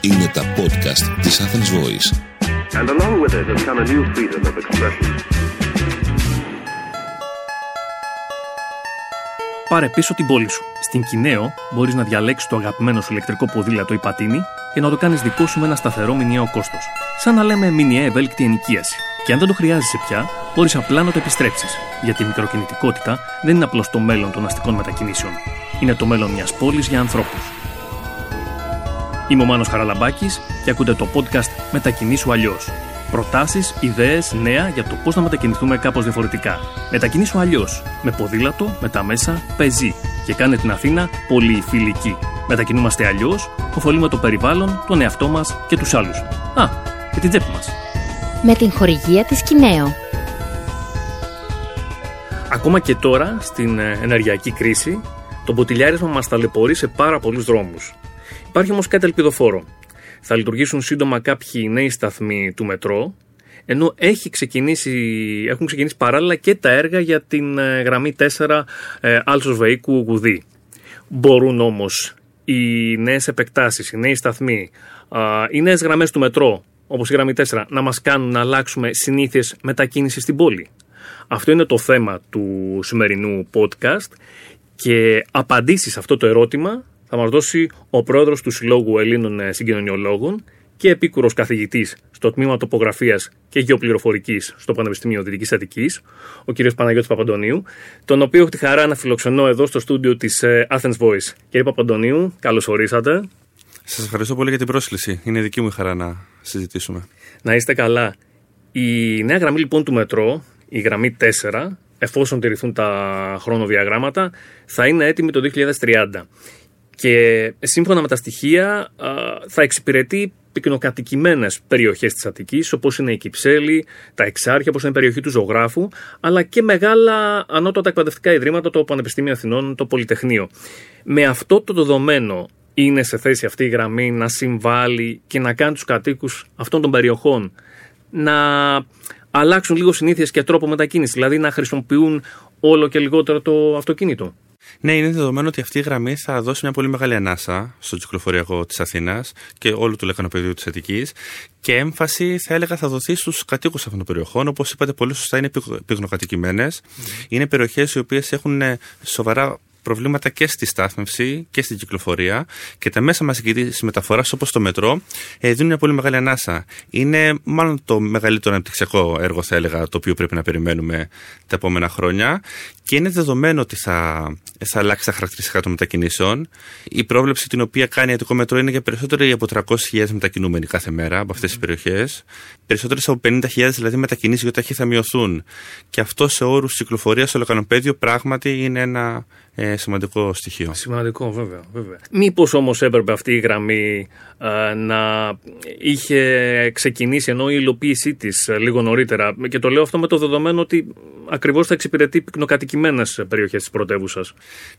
Είναι τα podcast της Athens Voice. And along with it has come a new freedom of expression. Πάρε πίσω την πόλη σου. Στην Κινέο μπορείς να διαλέξεις το αγαπημένο σου ηλεκτρικό ποδήλατο ή πατίνι και να το κάνεις δικό σου με ένα σταθερό μηνιαίο κόστος. Σαν να λέμε μηνιαία ευέλικτη ενοικίαση. Και αν δεν το χρειάζεσαι πια, μπορείς απλά να το επιστρέψεις. Γιατί η μικροκινητικότητα δεν είναι απλώς το μέλλον των αστικών μετακινήσεων. Είναι το μέλλον μιας πόλης για ανθρώπους. Είμαι ο Μάνος Χαραλαμπάκης και ακούτε το podcast Μετακινήσου αλλιώς. Προτάσεις, ιδέες, νέα για το πώς να μετακινηθούμε κάπως διαφορετικά. Μετακινήσου αλλιώς. Με ποδήλατο, με τα μέσα, πεζί. Και κάνε την Αθήνα πολύ φιλική. Μετακινούμαστε αλλιώς, ωφελούμε το περιβάλλον, τον εαυτό μας και τους άλλους. Α, και την τσέπη μας. Με την χορηγία της Κινέο. Ακόμα και τώρα, στην ε, ενεργειακή κρίση, το μποτιλιάρισμα μας ταλαιπωρεί σε πάρα πολλούς δρόμους. Υπάρχει όμως κάτι ελπιδοφόρο. Θα λειτουργήσουν σύντομα κάποιοι νέοι σταθμοί του μετρό, ενώ έχει ξεκινήσει, έχουν ξεκινήσει παράλληλα και τα έργα για την ε, γραμμή 4 ε, Άλσος Βεϊκού Γουδί. Μπορούν όμως οι νέες επεκτάσεις, οι νέοι σταθμοί, α, οι νέες γραμμές του μετρό, όπως η γραμμή 4, να μας κάνουν να αλλάξουμε συνήθειες μετακίνησης στην πόλη. Αυτό είναι το θέμα του σημερινού podcast και απαντήσεις σε αυτό το ερώτημα θα μας δώσει ο πρόεδρος του Συλλόγου Ελλήνων ε, Συγκοινωνιολόγων και επίκουρος καθηγητής στο τμήμα τοπογραφίας και γεωπληροφορικής στο Πανεπιστήμιο Δυτικής Αττικής, ο κ. Παναγιώτης Παπαντονίου, τον οποίο έχω τη χαρά να φιλοξενώ εδώ στο στούντιο της ε, Athens Voice. Κύριε Παπαντονίου, καλώς ορίσατε. Σας ευχαριστώ πολύ για την πρόσκληση. Είναι δική μου η χαρά να συζητήσουμε. Να είστε καλά. Η νέα γραμμή λοιπόν του μετρό, η γραμμή 4, εφόσον τηρηθούν τα χρονοδιαγράμματα, θα είναι έτοιμη το 2030. Και σύμφωνα με τα στοιχεία α, θα εξυπηρετεί πυκνοκατοικημένες περιοχές της Αττικής, όπως είναι η Κυψέλη, τα Εξάρχεια, όπως είναι η περιοχή του Ζωγράφου, αλλά και μεγάλα ανώτατα εκπαιδευτικά ιδρύματα, το Πανεπιστήμιο Αθηνών, το Πολυτεχνείο. Με αυτό το δεδομένο, είναι σε θέση αυτή η γραμμή να συμβάλλει και να κάνει τους κατοίκους αυτών των περιοχών να αλλάξουν λίγο συνήθειες και τρόπο μετακίνησης, δηλαδή να χρησιμοποιούν όλο και λιγότερο το αυτοκίνητο. Ναι, είναι δεδομένο ότι αυτή η γραμμή θα δώσει μια πολύ μεγάλη ανάσα στο κυκλοφοριακό της Αθήνας και όλου του λεκανοπεδίου της Αττικής. Και έμφαση, θα έλεγα, θα δοθεί στους κατοίκους αυτών των περιοχών. Όπως είπατε, πολύ σωστά είναι πυγνοκατοικημένε. Είναι περιοχές οι οποίες έχουν ε, σοβαρά προβλήματα και στη στάθμευση και στην κυκλοφορία και τα μέσα μαζικής μεταφοράς όπως το μετρό ε, δίνουν μια πολύ μεγάλη ανάσα. Είναι μάλλον το μεγαλύτερο αναπτυξιακό έργο, θα έλεγα, το οποίο πρέπει να περιμένουμε τα επόμενα χρόνια και είναι δεδομένο ότι θα, θα αλλάξει τα χαρακτηριστικά των μετακινήσεων. Η πρόβλεψη την οποία κάνει η Αττικό Μετρό είναι για περισσότεροι από 300.000 μετακινούμενοι κάθε μέρα από αυτές τις περιοχές. Περισσότερες από 50.000 δηλαδή μετακινήσεις για ταχύ θα μειωθούν. Και αυτό σε όρους κυκλοφορίας στο λεκανοπέδιο πράγματι είναι ένα ε, σημαντικό στοιχείο. Σημαντικό, βέβαια. βέβαια. Μήπως όμως έπρεπε αυτή η γραμμή ε, να είχε ξεκινήσει ενώ η υλοποίησή της ε, λίγο νωρίτερα. Και το λέω αυτό με το δεδομένο ότι ακριβώς θα εξυπηρετεί πυκνοκατοικημένες περιοχές της πρωτεύουσα.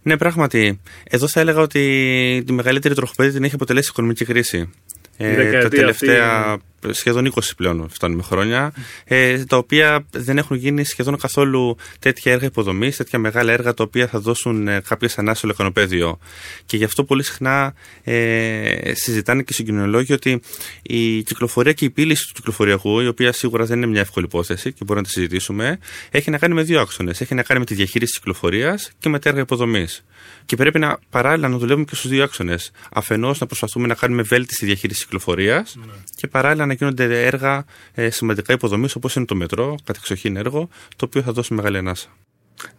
Ναι, πράγματι. Εδώ θα έλεγα ότι τη μεγαλύτερη τροχοπέδη την έχει αποτελέσει η οικονομική κρίση. Ε, τα τελευταία αυτή... σχεδόν 20 πλέον φτάνουμε χρόνια, ε, τα οποία δεν έχουν γίνει σχεδόν καθόλου τέτοια έργα υποδομής, τέτοια μεγάλα έργα τα οποία θα δώσουν ε, κάποιες ανάσεις στο λεκανοπέδιο. Και γι' αυτό πολύ συχνά ε, συζητάνε και οι συγκοινωνιολόγοι ότι η κυκλοφορία και η πύληση του κυκλοφοριακού, η οποία σίγουρα δεν είναι μια εύκολη υπόθεση και μπορούμε να τη συζητήσουμε, έχει να κάνει με δύο άξονες. Έχει να κάνει με τη διαχείριση της κυκλοφορίας και με τα έργα υποδομής. Και πρέπει να παράλληλα να δουλεύουμε και στους δύο άξονες. Αφενός να προσπαθούμε να κάνουμε βέλτιστη διαχείριση κυκλοφορίας ναι. και παράλληλα να γίνονται έργα ε, σημαντικά υποδομή όπως είναι το μετρό, κατεξοχήν έργο, το οποίο θα δώσει μεγάλη ανάσα.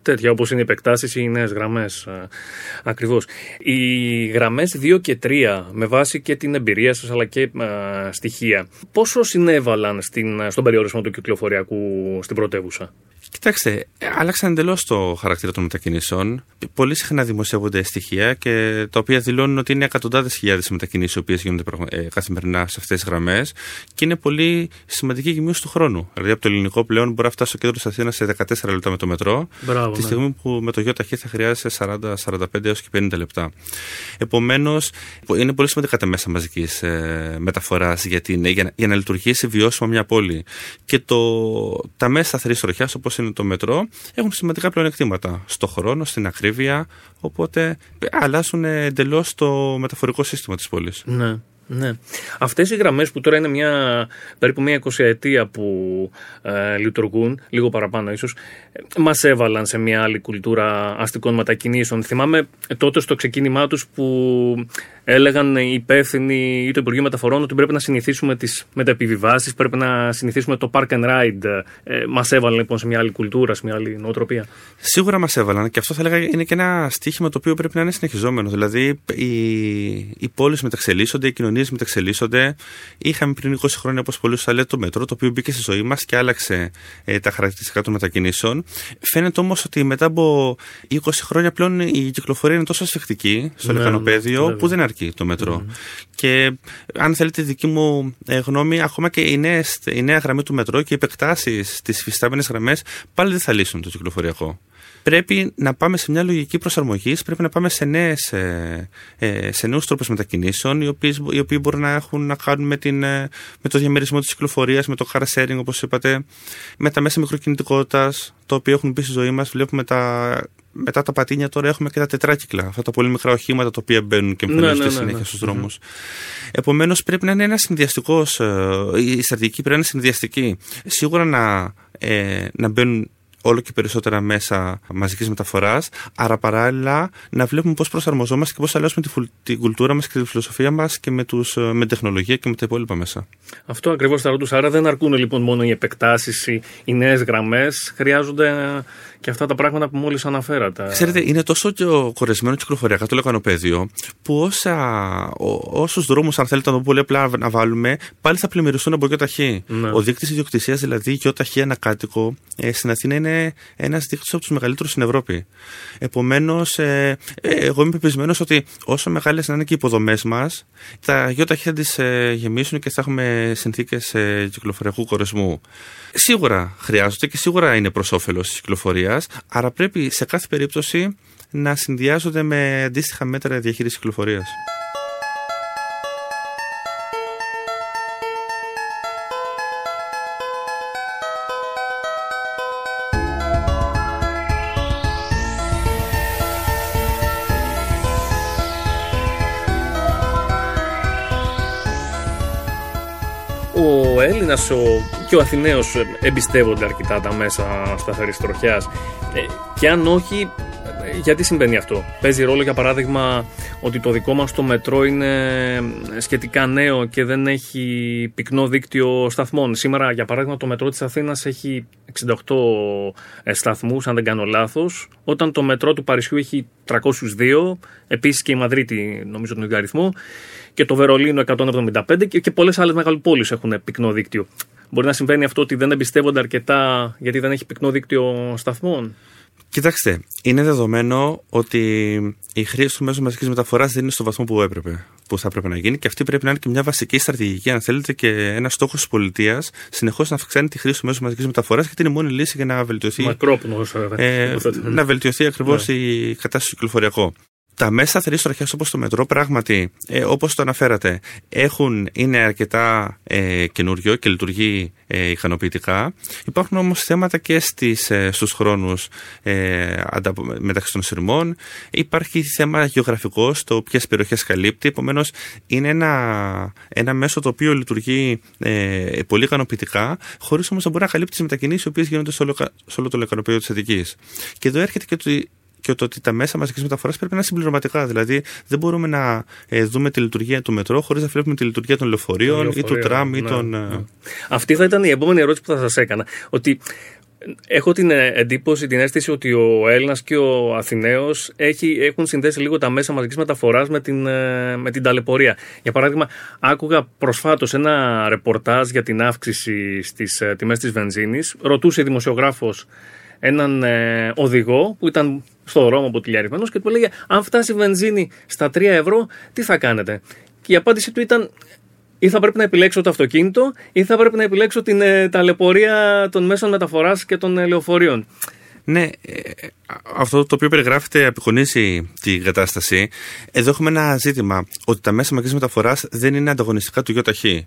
Τέτοια όπως είναι οι επεκτάσεις ή οι νέες γραμμές. Ε, Ακριβώς. Οι γραμμές 2 και 3, με βάση και την εμπειρία σας αλλά και ε, στοιχεία, πόσο συνέβαλαν στην, στον περιορισμό του κυκλοφοριακού στην πρωτεύουσα; Κοιτάξτε, άλλαξαν εντελώς το χαρακτήρα των μετακινήσεων. Πολύ συχνά δημοσιεύονται στοιχεία και τα οποία δηλώνουν ότι είναι εκατοντάδες χιλιάδες μετακινήσεις οι οποίες γίνονται ε, καθημερινά σε αυτές τις γραμμές και είναι πολύ σημαντική η μείωση του χρόνου. Δηλαδή, από το ελληνικό πλέον μπορεί να φτάσει στο κέντρος τη Αθήνας σε 14 λεπτά με το μετρό, Μπράβο, τη ναι. στιγμή που με το ΙΟΤΑΧΗ θα χρειάζεσαι 40, 45 έως και 50 λεπτά. Επομένως, είναι πολύ σημαντικά τα μέσα μαζικής ε, μεταφοράς για, για, για να λειτουργήσει βιώσιμα μια πόλη. Και το, τα μέσα σταθερή τροχιάς, όπως είναι το μετρό, έχουν σημαντικά πλεονεκτήματα στο χρόνο, στην ακρίβεια. Οπότε αλλάζουν εντελώς το μεταφορικό σύστημα της πόλης. Ναι. Ναι. Αυτές οι γραμμές που τώρα είναι μια, περίπου μια εικοσιαετία που ε, λειτουργούν, λίγο παραπάνω ίσως, ε, μας έβαλαν σε μια άλλη κουλτούρα αστικών μετακινήσεων. Θυμάμαι τότε στο ξεκίνημά τους που έλεγαν οι υπεύθυνοι ή το Υπουργείο Μεταφορών ότι πρέπει να συνηθίσουμε τις μεταπιβιβάσει, πρέπει να συνηθίσουμε το park and ride. Ε, μας έβαλαν λοιπόν σε μια άλλη κουλτούρα, σε μια άλλη νοοτροπία. Σίγουρα μας έβαλαν και αυτό θα έλεγα είναι και ένα στίχημα το οποίο πρέπει να είναι συνεχιζόμενο. Δηλαδή οι, οι πόλεις μεταξελίσσονται, οι κοινωνίες μεταξελίσσονται. Είχαμε πριν 20 χρόνια, όπως πολλοί σας λέτε, το μετρό, το οποίο μπήκε στη ζωή μας και άλλαξε ε, τα χαρακτηριστικά των μετακινήσεων. Φαίνεται όμως ότι μετά από 20 χρόνια πλέον η κυκλοφορία είναι τόσο ασφιχτική στο ναι, λεκανοπέδιο ναι, που δεν αρκεί το μετρο Και αν θέλετε δική μου ε, γνώμη, ακόμα και η νέα, η νέα γραμμή του μετρό και οι επεκτάσεις στις φυστάμενες γραμμές πάλι δεν θα λύσουν το κυκλοφοριακό. Πρέπει να πάμε σε μια λογική προσαρμογής, πρέπει να πάμε σε, νέες, ε, ε, σε νέους τρόπους μετακινήσεων, οι, οποίοι, οι οποίοι μπορούν να έχουν να κάνουν με, την, με το διαμερισμό της κυκλοφορίας, με το car sharing όπως είπατε, με τα μέσα μικροκινητικότητας, τα οποία έχουν μπει στη ζωή μας. Βλέπουμε τα μετά τα πατίνια τώρα έχουμε και τα τετράκυκλα. Αυτά τα πολύ μικρά οχήματα τα οποία μπαίνουν και εμφανίζονται ναι, ναι, συνέχεια ναι, στους δρόμους. Επομένως πρέπει να είναι ένα συνδυαστικός. Ε, η στρατηγική πρέπει να είναι συνδυαστική. Σίγουρα να, ε, να μπαίνουν όλο και περισσότερα μέσα μαζικής μεταφοράς. Άρα, παράλληλα, να βλέπουμε πώς προσαρμοζόμαστε και πώς αλλάζουμε τη, την κουλτούρα μας και τη φιλοσοφία μας και με, τους, με τεχνολογία και με τα υπόλοιπα μέσα. Αυτό ακριβώς θα ρωτούσα. Άρα, δεν αρκούν λοιπόν μόνο οι επεκτάσεις, οι, οι νέες γραμμές. Χρειάζονται και αυτά τα πράγματα που μόλις αναφέρατε. Ξέρετε, είναι τόσο και κορεσμένο κυκλοφοριακά το λεκανοπέδιο, που όσα, όσους δρόμους, αν θέλετε να το πολύ απλά να βάλουμε, πάλι θα πλημμυριστούν από γεωταχή. Ναι. Ο δείκτης ιδιοκτησίας, δηλαδή γεωταχή ανακάτοικο, ε, στην Αθήνα είναι ένα δείκτη από τους μεγαλύτερους στην Ευρώπη. Επομένως, ε, ε, εγώ είμαι πεπισμένος ότι όσο μεγάλες να είναι και οι υποδομές μας, τα γεωταχή θα τις ε, γεμίσουν και θα έχουμε συνθήκες ε, κυκλοφοριακού κορεσμού. Σίγουρα χρειάζονται και σίγουρα είναι προς όφελος της κυκλοφορίας άρα πρέπει σε κάθε περίπτωση να συνδυάζονται με αντίστοιχα μέτρα διαχείρισης κυκλοφορίας. Ο Έλληνας και ο Αθηναίος εμπιστεύονται αρκετά τα μέσα σταθερής τροχιάς. Ε, και αν όχι, γιατί συμβαίνει αυτό; Παίζει ρόλο για παράδειγμα ότι το δικό μας το μετρό είναι σχετικά νέο και δεν έχει πυκνό δίκτυο σταθμών. Σήμερα για παράδειγμα το μετρό της Αθήνας έχει 68 ε, σταθμούς αν δεν κάνω λάθος. Όταν το μετρό του Παρισιού έχει 302, επίσης και η Μαδρίτη νομίζω τον ίδιο αριθμό και το Βερολίνο 175 και, και πολλές άλλες μεγάλε πόλει έχουν πυκνό δίκτυο. Μπορεί να συμβαίνει αυτό ότι δεν εμπιστεύονται αρκετά γιατί δεν έχει πυκνό δίκτυο σταθμών; Κοιτάξτε, είναι δεδομένο ότι η χρήση του μέσου μαζικής μεταφοράς δεν είναι στο βαθμό που έπρεπε, που θα έπρεπε να γίνει και αυτή πρέπει να είναι και μια βασική στρατηγική, αν θέλετε, και ένας στόχος της πολιτείας συνεχώς να αυξάνει τη χρήση του μέσου μαζικής μεταφοράς, γιατί είναι η μόνη λύση για να βελτιωθεί. ε, να βελτιωθεί ακριβώς ναι. η κατάσταση του κυκλοφοριακού τα μέσα σταθερής τροχιάς όπως το μετρό, πράγματι, ε, όπως το αναφέρατε, έχουν, είναι αρκετά ε, καινούριο και λειτουργεί ε, ικανοποιητικά. Υπάρχουν όμως θέματα και στις, ε, στους χρόνους ε, μεταξύ των σειρμών. Υπάρχει θέμα γεωγραφικό, στο ποιες περιοχές καλύπτει. Επομένως, είναι ένα, ένα μέσο το οποίο λειτουργεί ε, πολύ ικανοποιητικά, χωρίς όμως να μπορεί να καλύπτει τις μετακινήσεις οι οποίες γίνονται σε όλο, σε όλο το λεκανοποιείο της Αττικής. Και εδώ έρχεται και το και το ότι τα μέσα μαζικής μεταφοράς πρέπει να είναι συμπληρωματικά. Δηλαδή, δεν μπορούμε να ε, δούμε τη λειτουργία του μετρό χωρίς να βλέπουμε τη λειτουργία των λεωφορείων ή του τραμ ή ναι, των. Ναι. Ε, Αυτή θα ήταν η επόμενη ερώτηση που θα σας έκανα. Ότι Έχω την ε, εντύπωση, την αίσθηση ότι ο Έλληνας και ο Αθηναίος έχουν συνδέσει λίγο τα μέσα μαζικής μεταφοράς με την, ε, με την ταλαιπωρία. Για παράδειγμα, άκουγα προσφάτως ένα ρεπορτάζ για την αύξηση στις τιμές της βενζίνης. Ρωτούσε δημοσιογράφος έναν ε, οδηγό που ήταν στο δρόμο ποτηλιαρισμένο και του έλεγε: Αν φτάσει η βενζίνη στα 3 ευρώ, τι θα κάνετε; Και η απάντηση του ήταν: ή θα πρέπει να επιλέξω το αυτοκίνητο, ή θα πρέπει να επιλέξω την ε, ταλαιπωρία των μέσων μεταφοράς και των ε, λεωφορείων. Ναι, ε, αυτό το οποίο περιγράφεται απεικονίζει την κατάσταση. Εδώ έχουμε ένα ζήτημα ότι τα μέσα μαζικής μεταφοράς δεν είναι ανταγωνιστικά του ΙΟΤΑΧΗ.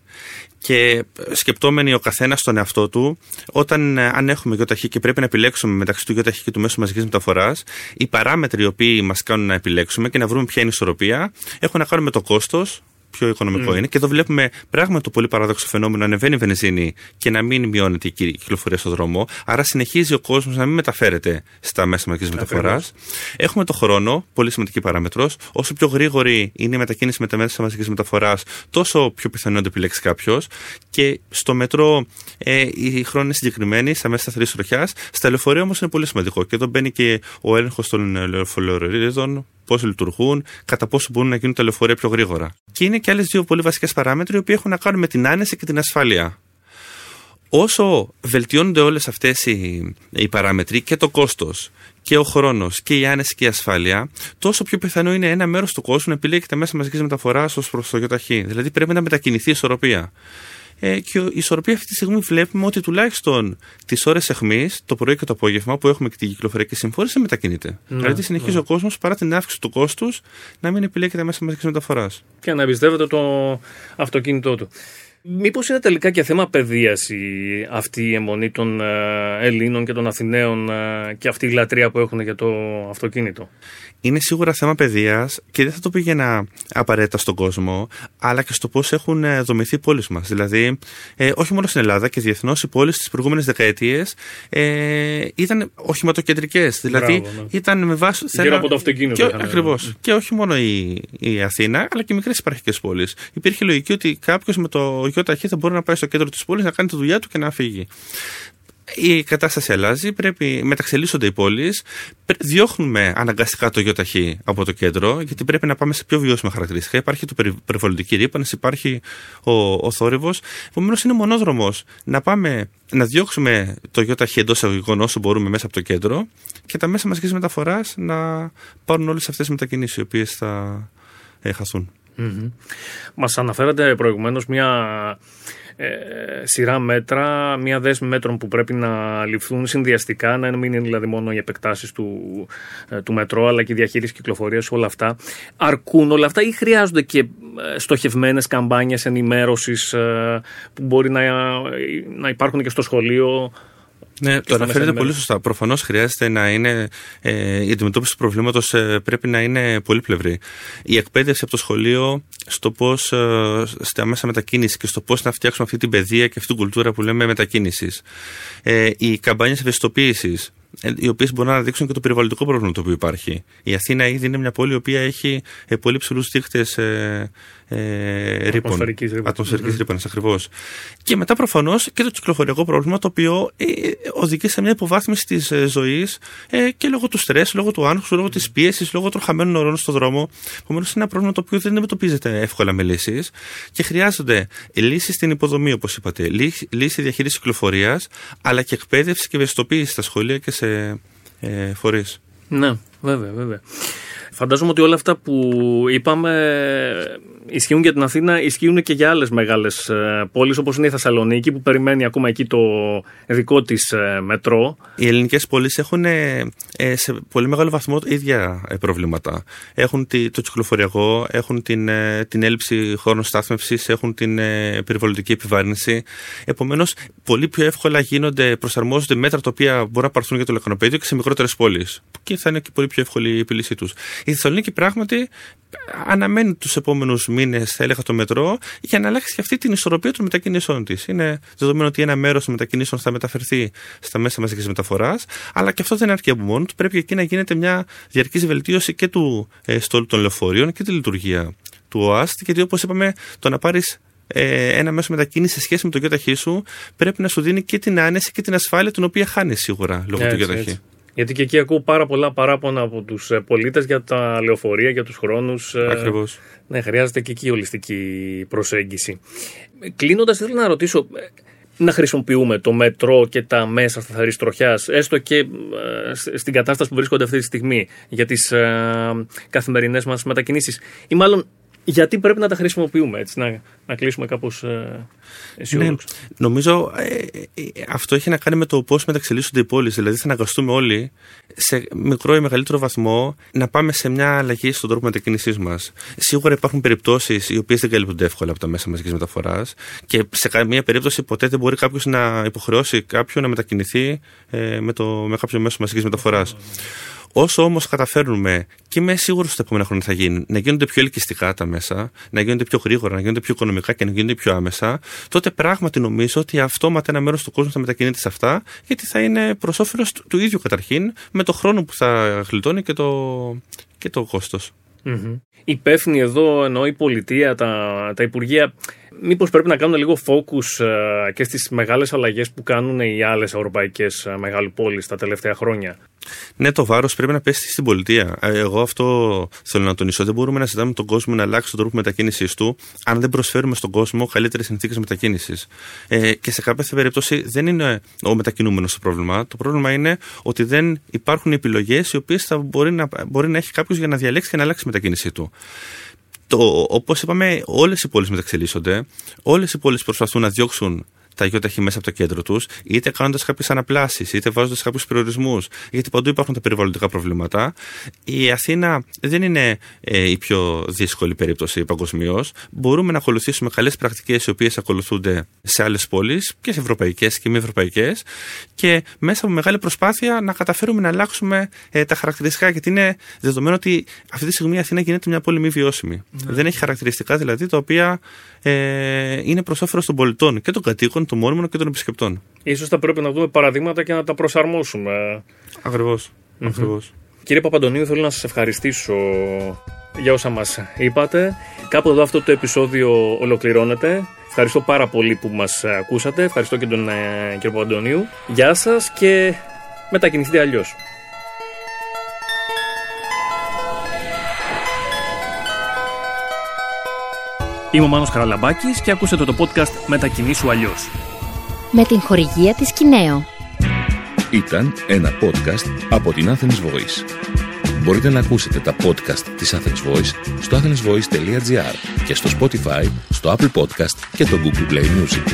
Και σκεπτόμενοι ο καθένας στον εαυτό του, όταν ε, αν έχουμε ΙΟΤΑΧΗ και πρέπει να επιλέξουμε μεταξύ του ΙΟΤΑΧΗ και του μέσου μαζικής μεταφοράς, οι παράμετροι οι οποίοι μας κάνουν να επιλέξουμε και να βρούμε ποια είναι η ισορροπία έχουν να κάνουν με το κόστος, πιο οικονομικό είναι. Και εδώ βλέπουμε πράγματι το πολύ παράδοξο φαινόμενο να ανεβαίνει η βενζίνη και να μην μειώνεται η κυκλοφορία στον δρόμο. Άρα συνεχίζει ο κόσμος να μην μεταφέρεται στα μέσα μαζικής μεταφοράς. Έχουμε το χρόνο, πολύ σημαντική παράμετρος. Όσο πιο γρήγορη είναι η μετακίνηση με τα μέσα μαζικής μεταφοράς, τόσο πιο πιθανό είναι να το επιλέξει κάποιος. Και στο μετρό ε, οι χρόνοι είναι συγκεκριμένοι, στα μέσα σταθερής τροχιά. Στα λεωφορεία όμως είναι πολύ σημαντικό. Και εδώ μπαίνει και ο έλεγχος των λεωφορείων, πώς λειτουργούν, κατά πόσο μπορούν να γίνουν τα λεωφορεία πιο γρήγορα. Και είναι και άλλες δύο πολύ βασικές παράμετροι, οι οποίοι έχουν να κάνουν με την άνεση και την ασφάλεια. Όσο βελτιώνονται όλες αυτές οι, οι παράμετροι και το κόστος και ο χρόνος και η άνεση και η ασφάλεια, τόσο πιο πιθανό είναι ένα μέρος του κόσμου να επιλέγει τα μέσα μαζικής μεταφοράς ως προς το ΙΟΤΑΧΗ. Δηλαδή πρέπει να μετακινηθεί η ισορροπία. Ε, και η ισορροπία αυτή τη στιγμή βλέπουμε ότι τουλάχιστον τις ώρες αιχμής, το πρωί και το απόγευμα που έχουμε και την κυκλοφοριακή συμφόρηση, μετακινείται. Ναι, δηλαδή συνεχίζει ναι. ο κόσμος παρά την αύξηση του κόστους να μην επιλέγει τα μέσα μαζικής μεταφοράς. Και να εμπιστεύεται το αυτοκίνητό του. Μήπως είναι τελικά και θέμα παιδείας αυτή η αιμονή των ε, Ελλήνων και των Αθηναίων ε, και αυτή η λατρεία που έχουν για το αυτοκίνητο; Είναι σίγουρα θέμα παιδείας και δεν θα το πήγαινα απαραίτητα στον κόσμο, αλλά και στο πώς έχουν ε, δομηθεί οι πόλεις μας. Δηλαδή, ε, όχι μόνο στην Ελλάδα και διεθνώς, οι πόλεις τι προηγούμενες δεκαετίες ε, ήταν οχηματοκεντρικές. Δηλαδή, ναι. ήταν με βάση. Γύρω από το αυτοκίνητο. Ακριβώς. Ναι. Και όχι μόνο η, η Αθήνα, αλλά και μικρές υπαρχικές πόλεις. Υπήρχε λογική ότι κάποιος με το γιο ταχύ θα μπορεί να πάει στο κέντρο της πόλης, να κάνει τη δουλειά του και να φύγει η κατάσταση αλλάζει, πρέπει, μεταξελίσσονται οι πόλεις. Διώχνουμε αναγκαστικά το γιοταχή από το κέντρο, γιατί πρέπει να πάμε σε πιο βιώσιμα χαρακτηριστικά. Υπάρχει το περιβαλλοντική ρήπανση, υπάρχει ο, ο θόρυβος. Επομένως, είναι μονόδρομος να πάμε να διώξουμε το γιοταχή εντός εισαγωγικών όσο μπορούμε μέσα από το κέντρο και τα μέσα μαζικής μεταφοράς να πάρουν όλες αυτές τις μετακινήσεις οι οποίες θα ε, χαθούν. Mm-hmm. Μας αναφέρατε προηγουμένως μια ε, σειρά μέτρα, μια δέσμη μέτρων που πρέπει να ληφθούν συνδυαστικά, να μην είναι δηλαδή μόνο οι επεκτάσεις του, ε, του μετρό, αλλά και η διαχείριση κυκλοφορίας, όλα αυτά. Αρκούν όλα αυτά ή χρειάζονται και ε, στοχευμένες καμπάνιες ενημέρωσης που μπορεί να, να υπάρχουν και στο σχολείο ναι, το αναφέρετε πολύ σωστά. Προφανώς χρειάζεται να είναι. Ε, η αντιμετώπιση του προβλήματος ε, πρέπει να είναι πολύπλευρη. Η εκπαίδευση από το σχολείο στο πώς. Ε, στα μέσα μετακίνησης και στο πώς να φτιάξουμε αυτή την παιδεία και αυτή την κουλτούρα που λέμε μετακίνησης. Ε, οι καμπάνιες ευαισθητοποίησης ε, οι οποίες μπορούν να δείξουν και το περιβαλλοντικό πρόβλημα το οποίο υπάρχει. Η Αθήνα ήδη είναι μια πόλη η οποία έχει ε, πολύ ψηλούς δείκτε ε, ε, ρήπων. Ατμοσφαιρικής ρήπανση, ακριβώς. Και μετά προφανώς και το κυκλοφοριακό πρόβλημα το οποίο ε, οδηγεί σε μια υποβάθμιση της ε, ζωής ε, και λόγω του στρες, λόγω του άγχους, λόγω της πίεσης, λόγω των χαμένων ωρών στον δρόμο. Επομένως, είναι ένα πρόβλημα το οποίο δεν αντιμετωπίζεται εύκολα με λύσεις και χρειάζονται λύσεις στην υποδομή, όπως είπατε, λύση διαχείρισης κυκλοφορίας, αλλά και εκπαίδευση και ευαισθητοποίηση στα σχολεία και σε ε, φορείς. Ναι, βέβαια, βέβαια. Φαντάζομαι ότι όλα αυτά που είπαμε ισχύουν για την Αθήνα, ισχύουν και για άλλες μεγάλες πόλεις όπως είναι η Θεσσαλονίκη που περιμένει ακόμα εκεί το δικό της ε, μετρό. Οι ελληνικές πόλεις έχουν ε, ε, σε πολύ μεγάλο βαθμό ίδια προβλήματα. Έχουν το κυκλοφοριακό, έχουν την, την έλλειψη χώρων στάθμευσης, έχουν την περιβαλλοντική επιβάρυνση. Επομένως, πολύ πιο εύκολα γίνονται, προσαρμόζονται μέτρα τα οποία μπορούν να πάρθουν για το λεκανοπέδιο και σε μικρότερες πόλεις. Και θα είναι και πολύ πιο εύκολη η επιλύσή τους. Η Θεσσαλονίκη πράγματι αναμένει τους επόμενους μήνες, θα έλεγα, το μετρό για να αλλάξει και αυτή την ισορροπία των μετακινήσεων της. Είναι δεδομένο ότι ένα μέρος των μετακινήσεων θα μεταφερθεί στα μέσα μαζικής μεταφοράς, αλλά και αυτό δεν αρκεί από μόνο του. Πρέπει εκεί να γίνεται μια διαρκής βελτίωση και του ε, στόλου των λεωφορείων και τη λειτουργία του ΟΑΣΤ, γιατί όπως είπαμε, το να πάρεις ε, ένα μέσο μετακίνησης σε σχέση με το γιοταχή σου πρέπει να σου δίνει και την άνεση και την ασφάλεια την οποία χάνεις σίγουρα λόγω του γιοταχή. Γιατί και εκεί ακούω πάρα πολλά παράπονα από τους ε, πολίτες για τα λεωφορεία, για τους χρόνους. Ε, Ακριβώς. Ναι, χρειάζεται και εκεί ολιστική προσέγγιση. Κλείνοντας, θέλω να ρωτήσω, ε, να χρησιμοποιούμε το μετρό και τα μέσα σταθερής τροχιάς, έστω και στην κατάσταση που βρίσκονται αυτή τη στιγμή για τις καθημερινές μας μετακινήσεις, ή μάλλον γιατί πρέπει να τα χρησιμοποιούμε, έτσι, να, να κλείσουμε κάπως ε, αισιόδοξο. Ναι, νομίζω ε, ε, αυτό έχει να κάνει με το πώς μεταξελίσσονται οι πόλεις. Δηλαδή, θα αναγκαστούμε όλοι σε μικρό ή μεγαλύτερο βαθμό να πάμε σε μια αλλαγή στον τρόπο μετακίνησής μας. Σίγουρα υπάρχουν περιπτώσεις οι οποίες δεν καλύπτονται εύκολα από τα μέσα μαζικής μεταφοράς και σε καμία περίπτωση ποτέ δεν μπορεί κάποιος να υποχρεώσει κάποιον να μετακινηθεί ε, με, το, με κάποιο μέσο μαζικής μεταφοράς. Όσο όμως καταφέρνουμε, και είμαι σίγουρος ότι τα επόμενα χρόνια θα γίνει, να γίνονται πιο ελκυστικά τα μέσα, να γίνονται πιο γρήγορα, να γίνονται πιο οικονομικά και να γίνονται πιο άμεσα, τότε πράγματι νομίζω ότι αυτόματα ένα μέρος του κόσμου θα μετακινείται σε αυτά, γιατί θα είναι προς όφελος του ίδιου καταρχήν, με το χρόνο που θα γλιτώνει και το, και το κόστος. Mm-hmm. Υπεύθυνοι εδώ, εννοώ η πολιτεία, τα, τα υπουργεία, μήπως πρέπει να κάνουν λίγο focus ε, και στις μεγάλες αλλαγές που κάνουν οι άλλες ευρωπαϊκές ε, μεγαλοπόλεις τα τελευταία χρόνια; Ναι, το βάρος πρέπει να πέσει στην πολιτεία. Ε, εγώ αυτό θέλω να τονίσω. Δεν μπορούμε να ζητάμε τον κόσμο να αλλάξει τον τρόπο μετακίνησης του, αν δεν προσφέρουμε στον κόσμο καλύτερες συνθήκες μετακίνησης. Ε, και σε κάποια περίπτωση δεν είναι ο μετακινούμενος το πρόβλημα. Το πρόβλημα είναι ότι δεν υπάρχουν επιλογές οι οποίες θα μπορεί να, μπορεί να έχει κάποιος για να διαλέξει και να αλλάξει τη μετακίνησή του. Όπως είπαμε, όλες οι πόλεις μεταξελίσσονται. Όλες οι πόλεις προσπαθούν να διώξουν τα ΙΟΤΑΧΗ μέσα από το κέντρο τους, είτε κάνοντας κάποιες αναπλάσεις, είτε βάζοντας κάποιους περιορισμούς, γιατί παντού υπάρχουν τα περιβαλλοντικά προβλήματα. Η Αθήνα δεν είναι ε, η πιο δύσκολη περίπτωση παγκοσμίως. Μπορούμε να ακολουθήσουμε καλές πρακτικές οι οποίες ακολουθούνται σε άλλες πόλεις και σε ευρωπαϊκές και μη ευρωπαϊκές και μέσα από μεγάλη προσπάθεια να καταφέρουμε να αλλάξουμε ε, τα χαρακτηριστικά γιατί είναι δεδομένο ότι αυτή τη στιγμή η Αθήνα γίνεται μια πόλη μη βιώσιμη. Ναι. Δεν έχει χαρακτηριστικά δηλαδή τα οποία ε, είναι προς όφελος των πολιτών και των κατοίκων, των μόνιμων και των επισκεπτών. σω θα πρέπει να δούμε παραδείγματα και να τα προσαρμόσουμε. Ακριβώς. Ακριβώς. Κύριε Παπαντονίου, θέλω να σας ευχαριστήσω για όσα μας είπατε. Κάπου εδώ αυτό το επεισόδιο ολοκληρώνεται. Ευχαριστώ πάρα πολύ που μας ακούσατε. Ευχαριστώ και τον ε, κύριο Παπαντονίου. Γεια σας και μετακινηθείτε αλλιώς. Είμαι ο Μάνος Καραλαμπάκης και ακούσατε το podcast «Μετακινήσου αλλιώς». Με την χορηγία της Κινέο. Ήταν ένα podcast από την Athens Voice. Μπορείτε να ακούσετε τα podcast της Athens Voice στο athensvoice.gr και στο Spotify, στο Apple Podcast και το Google Play Music.